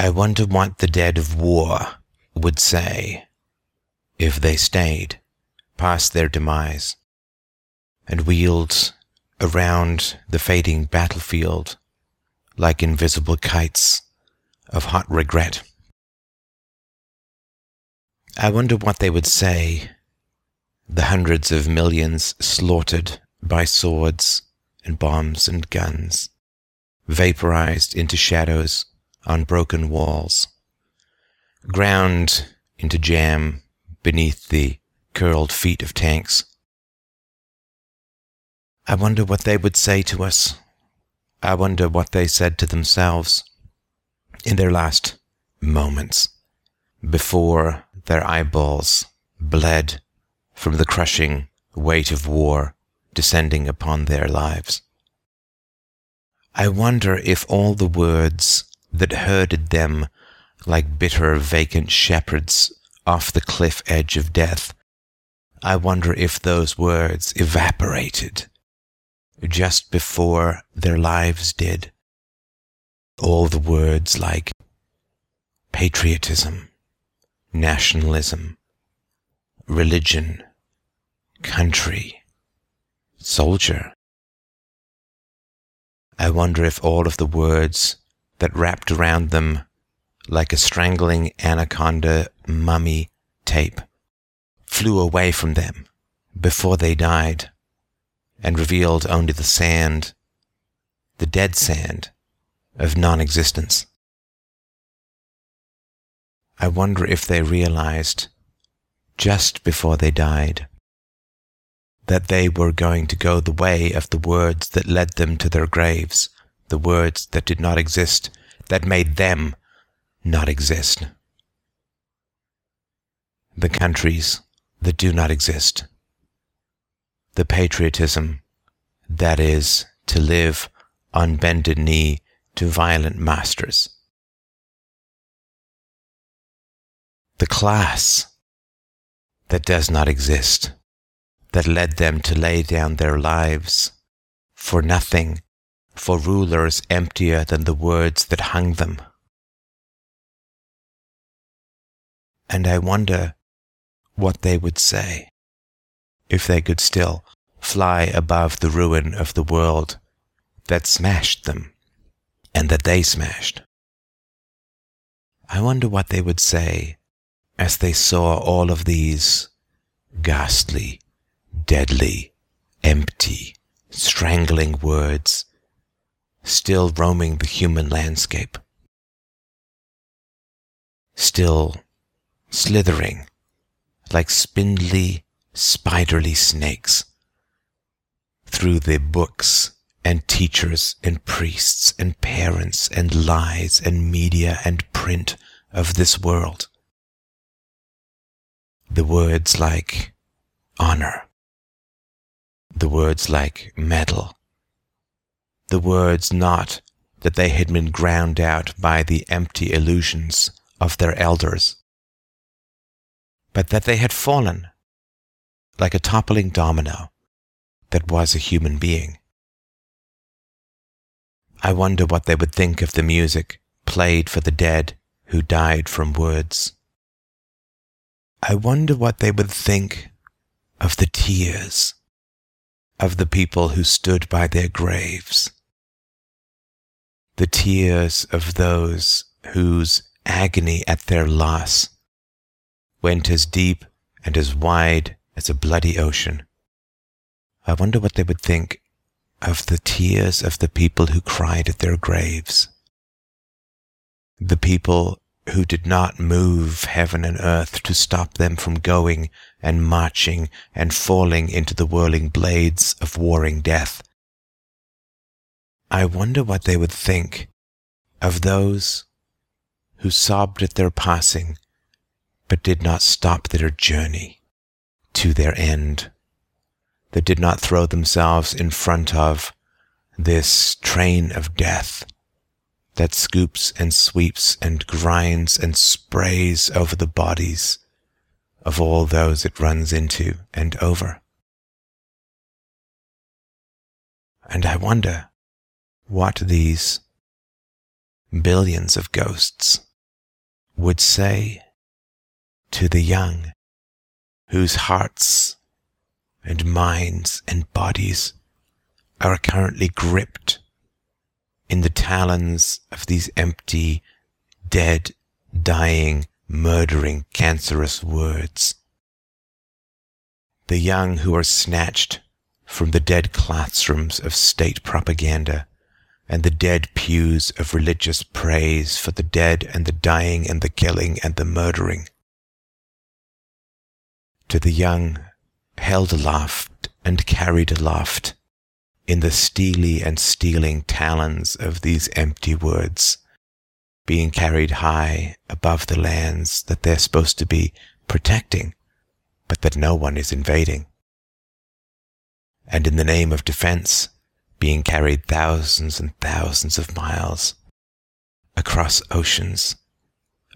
I wonder what the dead of war would say if they stayed past their demise and wheeled around the fading battlefield like invisible kites of hot regret. I wonder what they would say, the hundreds of millions slaughtered by swords and bombs and guns, vaporized into shadows on broken walls, ground into jam beneath the curled feet of tanks. I wonder what they would say to us. I wonder what they said to themselves in their last moments before their eyeballs bled from the crushing weight of war descending upon their lives. I wonder if all the words that herded them like bitter, vacant shepherds off the cliff edge of death, I wonder if those words evaporated just before their lives did. All the words like patriotism, nationalism, religion, country, soldier. I wonder if all of the words that wrapped around them like a strangling anaconda mummy tape flew away from them before they died and revealed only the sand, the dead sand of non existence. I wonder if they realized just before they died that they were going to go the way of the words that led them to their graves, the words that did not exist, that made them not exist. The countries that do not exist. The patriotism that is to live on bended knee to violent masters. The class that does not exist, that led them to lay down their lives for nothing, for rulers emptier than the words that hung them. And I wonder what they would say if they could still fly above the ruin of the world that smashed them and that they smashed. I wonder what they would say as they saw all of these ghastly, deadly, empty, strangling words still roaming the human landscape, still slithering like spindly, spiderly snakes through the books and teachers and priests and parents and lies and media and print of this world. The words like honor, the words like medal, the words not that they had been ground out by the empty illusions of their elders, but that they had fallen like a toppling domino that was a human being. I wonder what they would think of the music played for the dead who died from words. I wonder what they would think of the tears of the people who stood by their graves, the tears of those whose agony at their loss went as deep and as wide as a bloody ocean. I wonder what they would think of the tears of the people who cried at their graves, the people who did not move heaven and earth to stop them from going and marching and falling into the whirling blades of warring death. I wonder what they would think of those who sobbed at their passing but did not stop their journey to their end, that did not throw themselves in front of this train of death that scoops and sweeps and grinds and sprays over the bodies of all those it runs into and over. And I wonder what these billions of ghosts would say to the young whose hearts and minds and bodies are currently gripped in the talons of these empty, dead, dying, murdering, cancerous words. The young who are snatched from the dead classrooms of state propaganda and the dead pews of religious praise for the dead and the dying and the killing and the murdering. To the young held aloft and carried aloft in the steely and stealing talons of these empty words, being carried high above the lands that they're supposed to be protecting, but that no one is invading. And in the name of defense, being carried thousands and thousands of miles across oceans,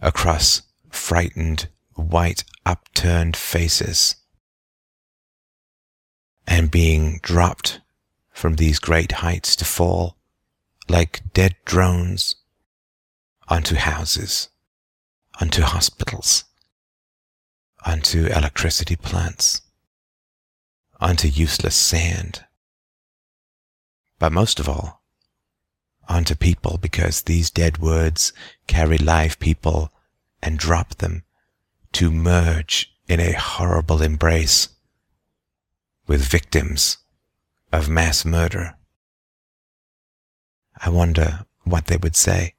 across frightened, white, upturned faces, and being dropped from these great heights to fall like dead drones onto houses, onto hospitals, onto electricity plants, onto useless sand. But most of all, onto people because these dead words carry live people and drop them to merge in a horrible embrace with victims of mass murder. I wonder what they would say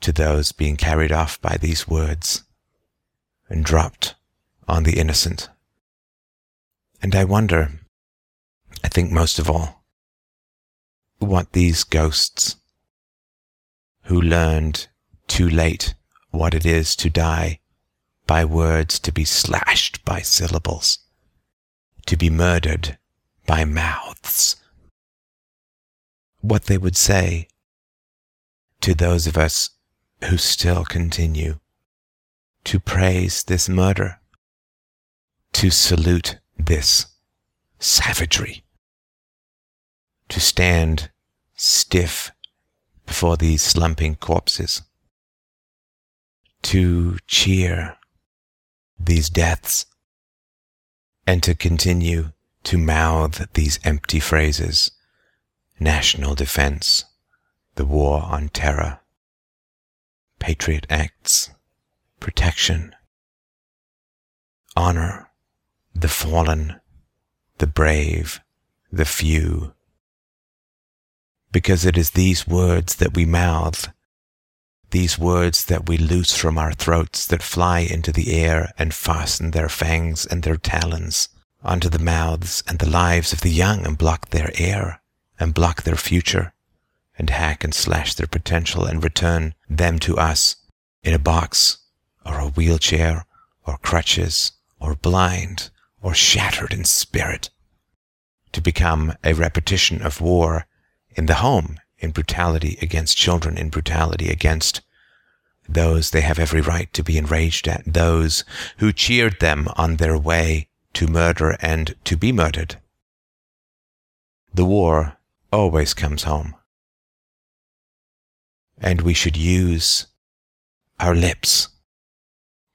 to those being carried off by these words and dropped on the innocent. And I wonder, I think most of all, what these ghosts who learned too late what it is to die by words to be slashed by syllables, to be murdered by mouths. What they would say to those of us who still continue to praise this murder, to salute this savagery, to stand stiff before these slumping corpses, to cheer these deaths, and to continue to mouth these empty phrases national defense, the war on terror, patriot acts, protection, honor, the fallen, the brave, the few. Because it is these words that we mouth, these words that we loose from our throats that fly into the air and fasten their fangs and their talons onto the mouths and the lives of the young and block their air and block their future and hack and slash their potential and return them to us in a box or a wheelchair or crutches or blind or shattered in spirit to become a repetition of war in the home in brutality against children, in brutality against those they have every right to be enraged at, those who cheered them on their way to murder and to be murdered. The war always comes home. And we should use our lips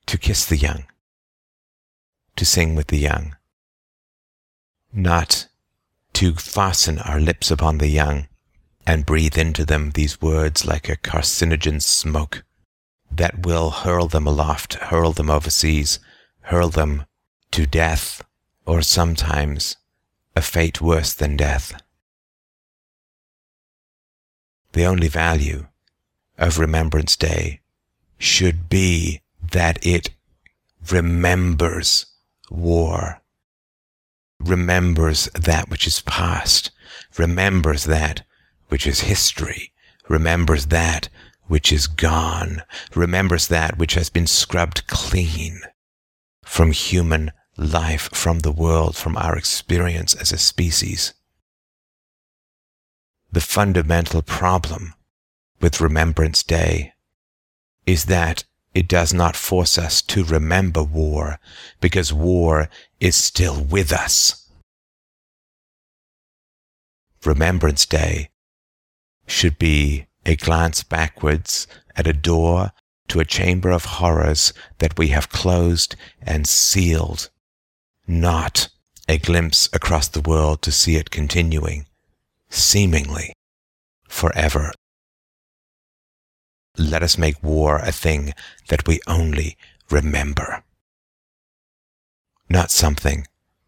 to kiss the young, to sing with the young, not to fasten our lips upon the young and breathe into them these words like a carcinogen smoke that will hurl them aloft, hurl them overseas, hurl them to death, or sometimes a fate worse than death. The only value of Remembrance Day should be that it remembers war, remembers that which is past, remembers that which is history, remembers that which is gone, remembers that which has been scrubbed clean from human life, from the world, from our experience as a species. The fundamental problem with Remembrance Day is that it does not force us to remember war because war is still with us. Remembrance Day should be a glance backwards at a door to a chamber of horrors that we have closed and sealed, not a glimpse across the world to see it continuing, seemingly, forever. Let us make war a thing that we only remember, not something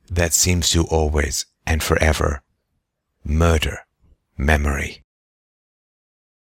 that seems to always and forever murder memory.